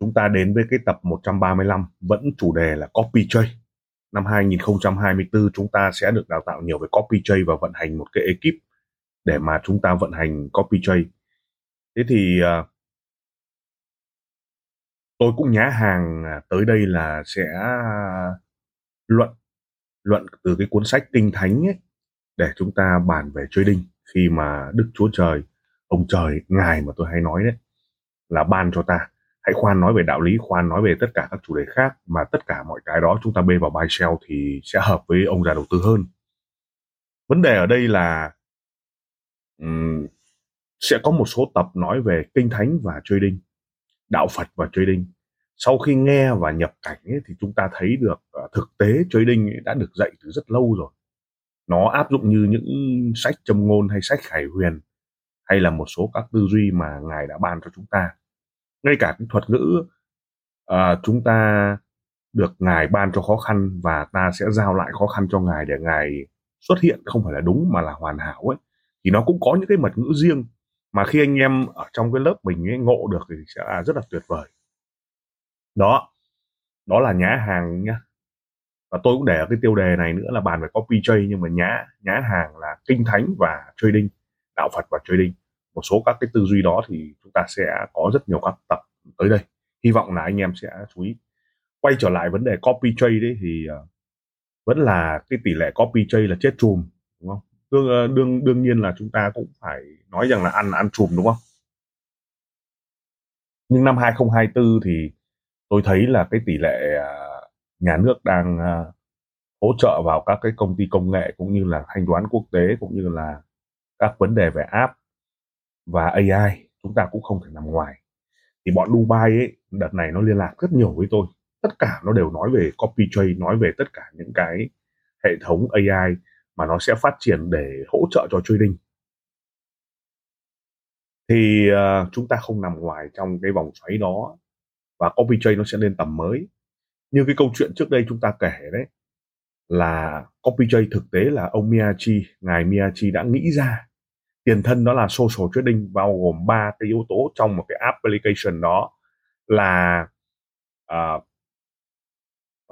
Chúng ta đến với cái tập 135 vẫn chủ đề là copy trade. Năm 2024 chúng ta sẽ được đào tạo nhiều về copy trade và vận hành một cái ekip để mà chúng ta vận hành copy trade. Thế thì uh, tôi cũng nhá hàng à, tới đây là sẽ luận luận từ cái cuốn sách kinh thánh ấy để chúng ta bàn về trading khi mà Đức Chúa Trời, ông trời, ngài mà tôi hay nói đấy là ban cho ta hãy khoan nói về đạo lý khoan nói về tất cả các chủ đề khác mà tất cả mọi cái đó chúng ta bê vào buy sell thì sẽ hợp với ông già đầu tư hơn. Vấn đề ở đây là um, sẽ có một số tập nói về kinh thánh và trading đạo phật và trading. Sau khi nghe và nhập cảnh ấy, thì chúng ta thấy được uh, thực tế trading ấy đã được dạy từ rất lâu rồi. Nó áp dụng như những sách châm ngôn hay sách khải huyền hay là một số các tư duy mà ngài đã ban cho chúng ta ngay cả cái thuật ngữ uh, chúng ta được ngài ban cho khó khăn và ta sẽ giao lại khó khăn cho ngài để ngài xuất hiện không phải là đúng mà là hoàn hảo ấy thì nó cũng có những cái mật ngữ riêng mà khi anh em ở trong cái lớp mình ấy ngộ được thì sẽ là rất là tuyệt vời. Đó đó là nhã hàng nhá. Và tôi cũng để ở cái tiêu đề này nữa là bàn về copy trade nhưng mà nhã nhã hàng là kinh thánh và trading đạo phật và trading một số các cái tư duy đó thì chúng ta sẽ có rất nhiều các tập tới đây. Hy vọng là anh em sẽ chú ý. Quay trở lại vấn đề copy trade đấy thì uh, vẫn là cái tỷ lệ copy trade là chết chùm đúng không? Đương ờ, đương đương nhiên là chúng ta cũng phải nói rằng là ăn ăn chùm đúng không? Nhưng năm 2024 thì tôi thấy là cái tỷ lệ ờ, nhà nước đang hỗ trợ vào các cái công ty công nghệ cũng như là thanh toán quốc tế cũng như là các vấn đề về app và AI chúng ta cũng không thể nằm ngoài. Thì bọn Dubai ấy đợt này nó liên lạc rất nhiều với tôi. Tất cả nó đều nói về copy trade nói về tất cả những cái hệ thống AI mà nó sẽ phát triển để hỗ trợ cho trading. Thì uh, chúng ta không nằm ngoài trong cái vòng xoáy đó và copy trade nó sẽ lên tầm mới. Như cái câu chuyện trước đây chúng ta kể đấy là copy trade thực tế là ông Miyachi ngài Miyachi đã nghĩ ra tiền thân đó là social trading bao gồm ba cái yếu tố trong một cái application đó là uh,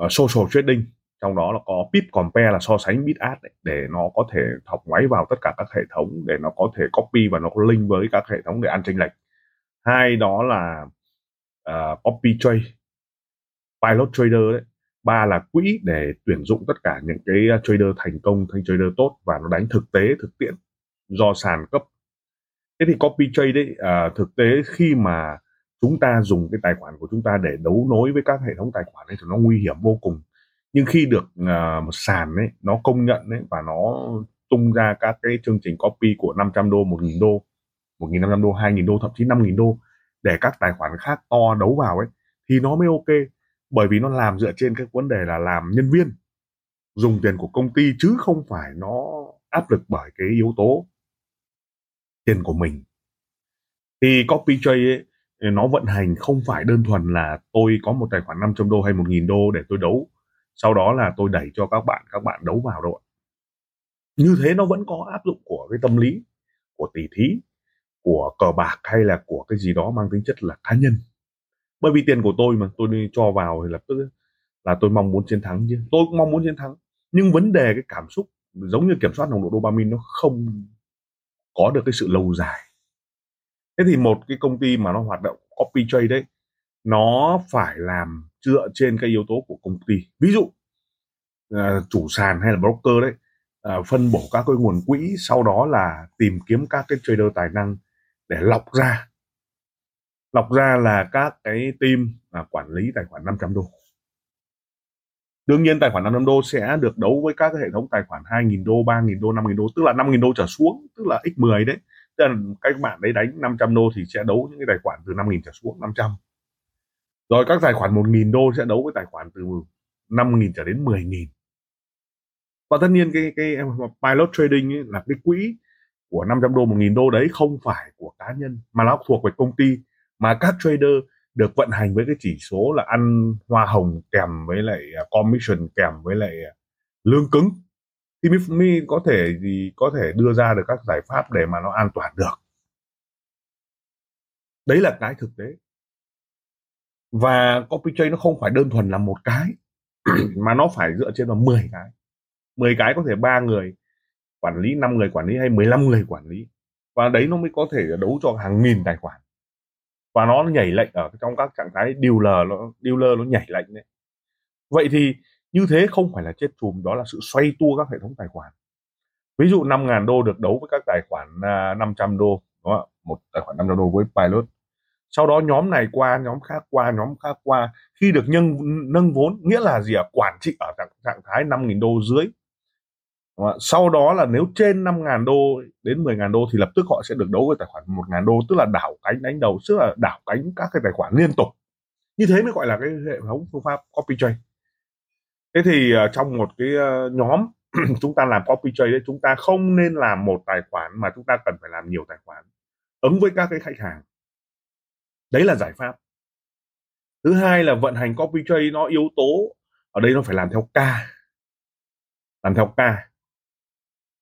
uh, social trading. Trong đó là có pip compare là so sánh bid ad để nó có thể thọc máy vào tất cả các hệ thống để nó có thể copy và nó có link với các hệ thống để ăn chênh lệch. Hai đó là uh, copy trade pilot trader đấy. Ba là quỹ để tuyển dụng tất cả những cái à, trader thành công thành trader tốt và nó đánh thực tế thực tiễn do sàn cấp. Thế thì copy trade đấy à, thực tế khi mà chúng ta dùng cái tài khoản của chúng ta để đấu nối với các hệ thống tài khoản ấy thì nó nguy hiểm vô cùng. Nhưng khi được uh, một sàn ấy nó công nhận ấy và nó tung ra các cái chương trình copy của 500 đô 1.000 đô 1.500 đô 2.000 đô thậm chí 5.000 đô để các tài khoản khác to đấu vào ấy thì nó mới ok. Bởi vì nó làm dựa trên cái vấn đề là làm nhân viên dùng tiền của công ty chứ không phải nó áp lực bởi cái yếu tố tiền của mình. Thì copy trade ấy, nó vận hành không phải đơn thuần là tôi có một tài khoản 500 đô hay 1.000 đô để tôi đấu. Sau đó là tôi đẩy cho các bạn các bạn đấu vào đâu như thế nó vẫn có áp dụng của cái tâm lý của tỷ thí của cờ bạc hay là của cái gì đó mang tính chất là cá nhân. Bởi vì tiền của tôi mà tôi đi cho vào thì lập tức là tôi mong muốn chiến thắng chứ. Tôi cũng mong muốn chiến thắng nhưng vấn đề cái cảm xúc giống như kiểm soát nồng độ dopamine nó không có được cái sự lâu dài. Thế thì một cái công ty mà nó hoạt động copy trade đấy nó phải làm dựa trên cái yếu tố của công ty. Ví dụ uh, chủ sàn hay là broker đấy uh, phân bổ các cái nguồn quỹ sau đó là tìm kiếm các cái trader tài năng để lọc ra. Lọc ra là các cái team uh, quản lý tài khoản 500 đô đương nhiên tài khoản 500 đô sẽ được đấu với các hệ thống tài khoản 2.000 đô 3.000 đô 5.000 đô, tức là 5.000 đô trở xuống, tức là x10 đấy. Tức là các bạn đấy đánh 500 đô thì sẽ đấu những cái tài khoản từ 5.000 trở xuống 500 rồi các tài khoản 1.000 đô sẽ đấu với tài khoản từ 5.000 trở đến 10.000 và tất nhiên cái cái pilot trading ấy là cái quỹ của 500 đô 1.000 đô đấy không phải của cá nhân, mà nó thuộc về công ty, mà các trader được vận hành với cái chỉ số là ăn hoa hồng kèm với lại à, commission kèm với lại à, lương cứng. Thì mới, có thể gì có thể đưa ra được các giải pháp để mà nó an toàn được. Đấy là cái thực tế. Và copy trade nó không phải đơn thuần là một cái mà nó phải dựa trên là 10 cái. 10 cái có thể ba người quản lý 5 người quản lý hay 15 người quản lý. Và đấy nó mới có thể đấu cho hàng nghìn tài khoản và nó nhảy lệnh ở trong các trạng thái dealer nó dealer nó nhảy lệnh đấy. Vậy thì như thế không phải là chết chùm đó là sự xoay tua các hệ thống tài khoản. Ví dụ 5.000 đô được đấu với các tài khoản à, 500 đô đúng không? một tài khoản 500 đô với pilot. Sau đó nhóm này qua nhóm khác qua nhóm khác qua. Khi được nhân nâng vốn nghĩa là gì ạ? À? quản trị ở trạng, trạng thái 5.000 đô dưới sau đó là nếu trên 5.000 đô đến 10.000 đô thì lập tức họ sẽ được đấu với tài khoản 1.000 đô tức là đảo cánh đánh đầu tức là đảo cánh các cái tài khoản liên tục. Như thế mới gọi là cái hệ thống phương pháp copy trade. Thế thì uh, trong một cái uh, nhóm chúng ta làm copy trade đấy chúng ta không nên làm một tài khoản mà chúng ta cần phải làm nhiều tài khoản ứng với các cái khách hàng. Đấy là giải pháp. Thứ hai là vận hành copy trade nó yếu tố ở đây nó phải làm theo ca làm theo ca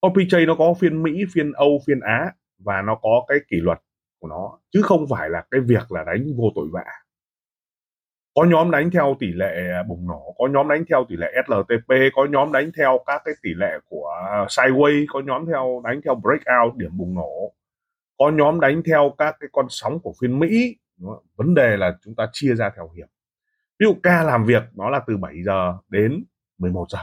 OPJ nó có phiên mỹ, phiên âu, phiên á và nó có cái kỷ luật của nó. Chứ không phải là cái việc là đánh vô tội vạ. Có nhóm đánh theo tỷ lệ bùng nổ, có nhóm đánh theo tỷ lệ SLTP có nhóm đánh theo các cái tỷ lệ của sideways có nhóm theo, đánh theo breakout, điểm bùng nổ. Có nhóm đánh theo các cái con sóng của phiên Mỹ. Vấn đề là chúng ta chia ra theo hiệp. Ví dụ ca làm việc nó là từ 7 giờ đến 11 giờ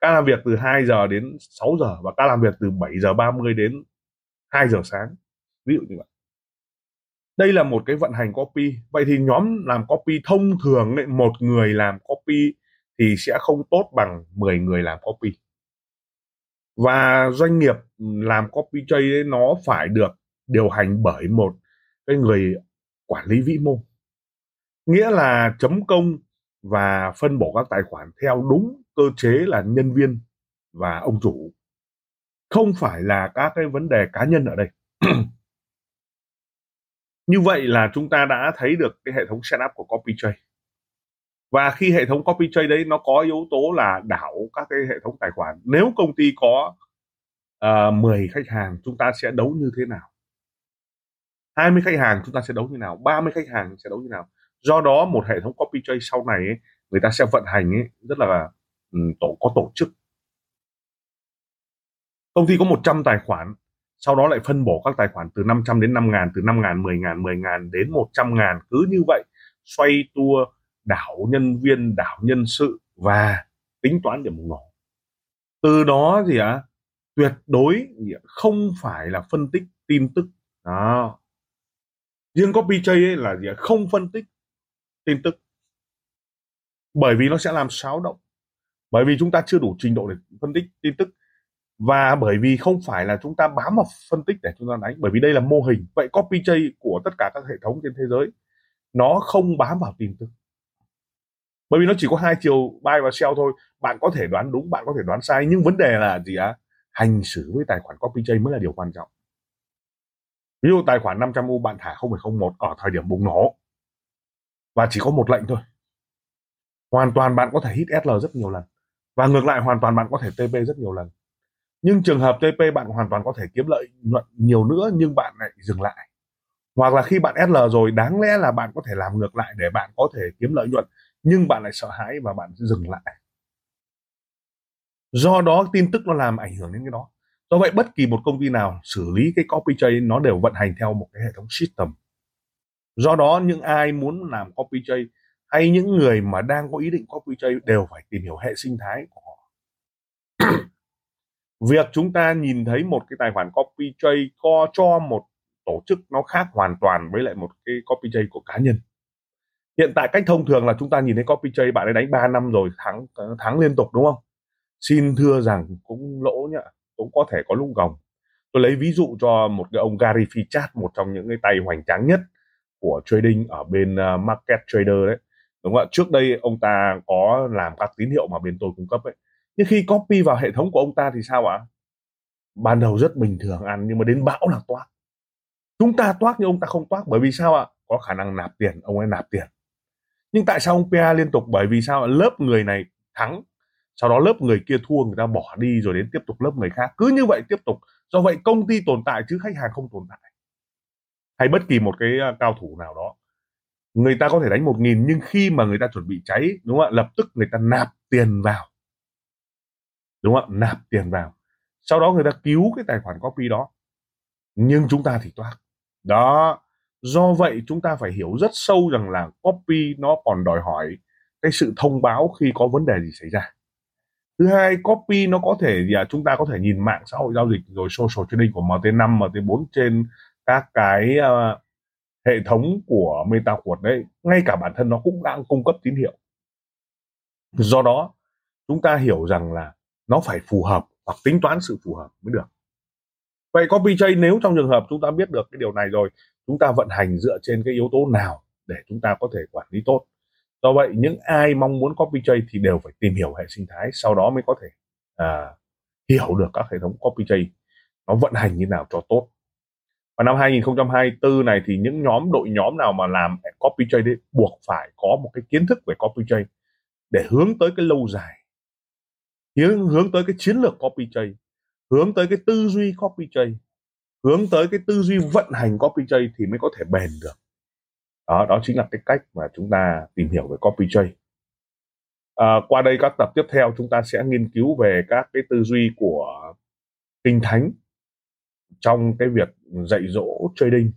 ca làm việc từ 2 giờ đến 6 giờ và ca làm việc từ 7 giờ 30 đến 2 giờ sáng. Ví dụ như vậy. Đây là một cái vận hành copy. Vậy thì nhóm làm copy thông thường ấy, một người làm copy thì sẽ không tốt bằng 10 người làm copy. Và doanh nghiệp làm copy trade ấy, nó phải được điều hành bởi một cái người quản lý vĩ mô. Nghĩa là chấm công và phân bổ các tài khoản theo đúng cơ chế là nhân viên và ông chủ. Không phải là các cái vấn đề cá nhân ở đây. Như vậy là chúng ta đã thấy được cái hệ thống setup của copy trade. Và khi hệ thống copy trade đấy nó có yếu tố là đảo các cái hệ thống tài khoản. Nếu công ty có ờ, uh, 10 khách hàng chúng ta sẽ đấu như thế nào? 20 khách hàng chúng ta sẽ đấu như nào? 30 khách hàng sẽ đấu như nào? Do đó một hệ thống copy trade sau này ấy, người ta sẽ vận hành ấy, rất là Ừ, tổ có tổ chức. Công ty có 100 tài khoản sau đó lại phân bổ các tài khoản từ 500 đến 5 ngàn từ 5 ngàn 10 ngàn 10 ngàn đến 100 ngàn. Cứ như vậy xoay tua đảo nhân viên đảo nhân sự và tính toán điểm bùng nổ. Từ đó gì ạ à, tuyệt đối không phải là phân tích tin tức. Đó. Riêng copy trade ấy là gì à, không phân tích tin tức. Bởi vì nó sẽ làm xáo động bởi vì chúng ta chưa đủ trình độ để phân tích tin tức. Và bởi vì không phải là chúng ta bám vào phân tích để chúng ta đánh bởi vì đây là mô hình. Vậy copy trade của tất cả các hệ thống trên thế giới nó không bám vào tin tức. Bởi vì nó chỉ có hai chiều buy và sell thôi. Bạn có thể đoán đúng bạn có thể đoán sai nhưng vấn đề là gì á hành xử với tài khoản copy trade mới là điều quan trọng. Ví dụ tài khoản 500 u bạn thả 0,01 ở thời điểm bùng nổ. Và chỉ có một lệnh thôi. Hoàn toàn bạn có thể hit SL rất nhiều lần và ngược lại, hoàn toàn bạn có thể TP rất nhiều lần. Nhưng trường hợp TP bạn hoàn toàn có thể kiếm lợi nhuận nhiều nữa nhưng bạn lại dừng lại. Hoặc là khi bạn SL rồi, đáng lẽ là bạn có thể làm ngược lại để bạn có thể kiếm lợi nhuận, nhưng bạn lại sợ hãi và bạn dừng lại. Do đó, tin tức nó làm ảnh hưởng đến cái đó. Do vậy, bất kỳ một công ty nào xử lý cái copy trade nó đều vận hành theo một cái hệ thống system. Do đó, những ai muốn làm copy trade hay những người mà đang có ý định copy trade đều phải tìm hiểu hệ sinh thái của họ. Việc chúng ta nhìn thấy một cái tài khoản copy trade co cho một tổ chức nó khác hoàn toàn với lại một cái copy trade của cá nhân. Hiện tại cách thông thường là chúng ta nhìn thấy copy trade bạn ấy đánh 3 năm rồi, thắng thắng liên tục, đúng không? Xin thưa rằng cũng lỗ nhá, cũng có thể có lúc gồng. Tôi lấy ví dụ cho một cái ông Gary Fichat một trong những cái tay hoành tráng nhất của trading ở bên ờ, market trader đấy đúng không ạ? Trước đây ông ta có làm các tín hiệu mà bên tôi cung cấp ấy. Nhưng khi copy vào hệ thống của ông ta thì sao ạ? Ban đầu rất bình thường ăn, nhưng mà đến bão là toát. Chúng ta toát nhưng ông ta không toát, bởi vì sao ạ? Có khả năng nạp tiền, ông ấy nạp tiền. Nhưng tại sao ông PA liên tục? Bởi vì sao lớp người này thắng, sau đó lớp người kia thua, người ta bỏ đi rồi đến tiếp tục lớp người khác. Cứ như vậy tiếp tục. Do vậy công ty tồn tại chứ khách hàng không tồn tại. Hay bất kỳ một cái cao thủ nào đó người ta có thể đánh một nghìn nhưng khi mà người ta chuẩn bị cháy đúng không ạ? Lập tức người ta nạp tiền vào. Đúng không ạ? Nạp tiền vào. Sau đó người ta cứu cái tài khoản copy đó. Nhưng chúng ta thì toát. Đó. Do vậy chúng ta phải hiểu rất sâu rằng là copy nó còn đòi hỏi cái sự thông báo khi có vấn đề gì xảy ra. Thứ hai copy nó có thể là chúng ta có thể nhìn mạng xã hội giao dịch rồi social trading của MT5 MT4 trên các cái uh, hệ thống của MetaQuad đấy ngay cả bản thân nó cũng đang cung cấp tín hiệu. Do đó chúng ta hiểu rằng là nó phải phù hợp hoặc tính toán sự phù hợp mới được. Vậy copy chain nếu trong trường hợp chúng ta biết được cái điều này rồi chúng ta vận hành dựa trên cái yếu tố nào để chúng ta có thể quản lý tốt? Do vậy những ai mong muốn copy chain thì đều phải tìm hiểu hệ sinh thái sau đó mới có thể à, hiểu được các hệ thống copy chain nó vận hành như nào cho tốt và năm 2024 này thì những nhóm đội nhóm nào mà làm copy trade buộc phải có một cái kiến thức về copy trade để hướng tới cái lâu dài. Hướng hướng tới cái chiến lược copy trade hướng tới cái tư duy copy trade hướng tới cái tư duy vận hành copy trade thì mới có thể bền được. Đó đó chính là cái cách mà chúng ta tìm hiểu về copy trade. À, qua đây các tập tiếp theo chúng ta sẽ nghiên cứu về các cái tư duy của kinh thánh trong cái việc dạy dỗ trading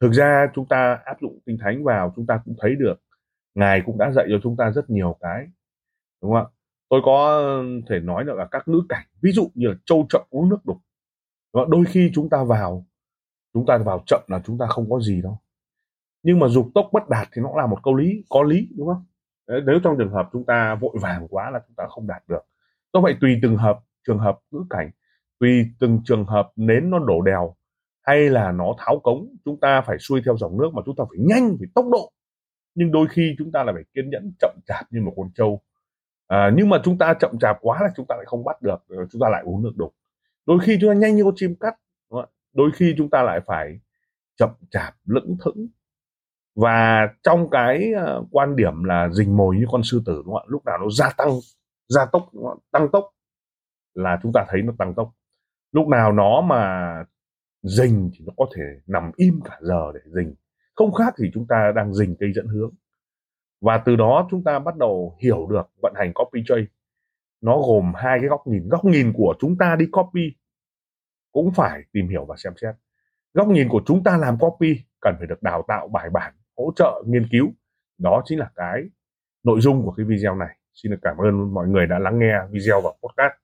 thực ra chúng ta áp dụng kinh thánh vào, chúng ta cũng thấy được ngài cũng đã dạy cho chúng ta rất nhiều cái, đúng không ạ? Tôi có thể nói được là các ngữ cảnh, ví dụ như là trâu chậm uống nước đục đôi khi chúng ta vào, chúng ta vào chậm là chúng ta không có gì đâu. Nhưng mà dục tốc bất đạt thì nó là một câu lý, có lý, đúng không? Nếu trong trường hợp chúng ta vội vàng quá là chúng ta không đạt được. Do vậy tùy từng hợp, trường hợp, ngữ cảnh tùy từng trường hợp nến nó đổ đèo hay là nó tháo cống chúng ta phải xuôi theo dòng nước mà chúng ta phải nhanh phải tốc độ. Nhưng đôi khi chúng ta là phải kiên nhẫn chậm chạp như một con trâu. À, nhưng mà chúng ta chậm chạp quá là chúng ta lại không bắt được ờ, chúng ta lại uống nước đục. Đôi khi chúng ta nhanh như con chim cắt đôi khi chúng ta lại phải chậm chạp lững thững. Và trong cái ờ, quan điểm là rình mồi như con sư tử đúng không ạ? Lúc nào nó gia tăng gia tốc tăng tốc là chúng ta thấy nó tăng tốc lúc nào nó mà rình thì nó có thể nằm im cả giờ để rình. Không khác thì chúng ta đang rình cây dẫn hướng. Và từ đó chúng ta bắt đầu hiểu được vận hành copy trade. Nó gồm hai cái góc nhìn. Góc nhìn của chúng ta đi copy cũng phải tìm hiểu và xem xét. Góc nhìn của chúng ta làm copy cần phải được đào tạo bài bản, hỗ trợ, nghiên cứu. Đó chính là cái nội dung của cái video này. Xin được cảm ơn mọi người đã lắng nghe video và podcast.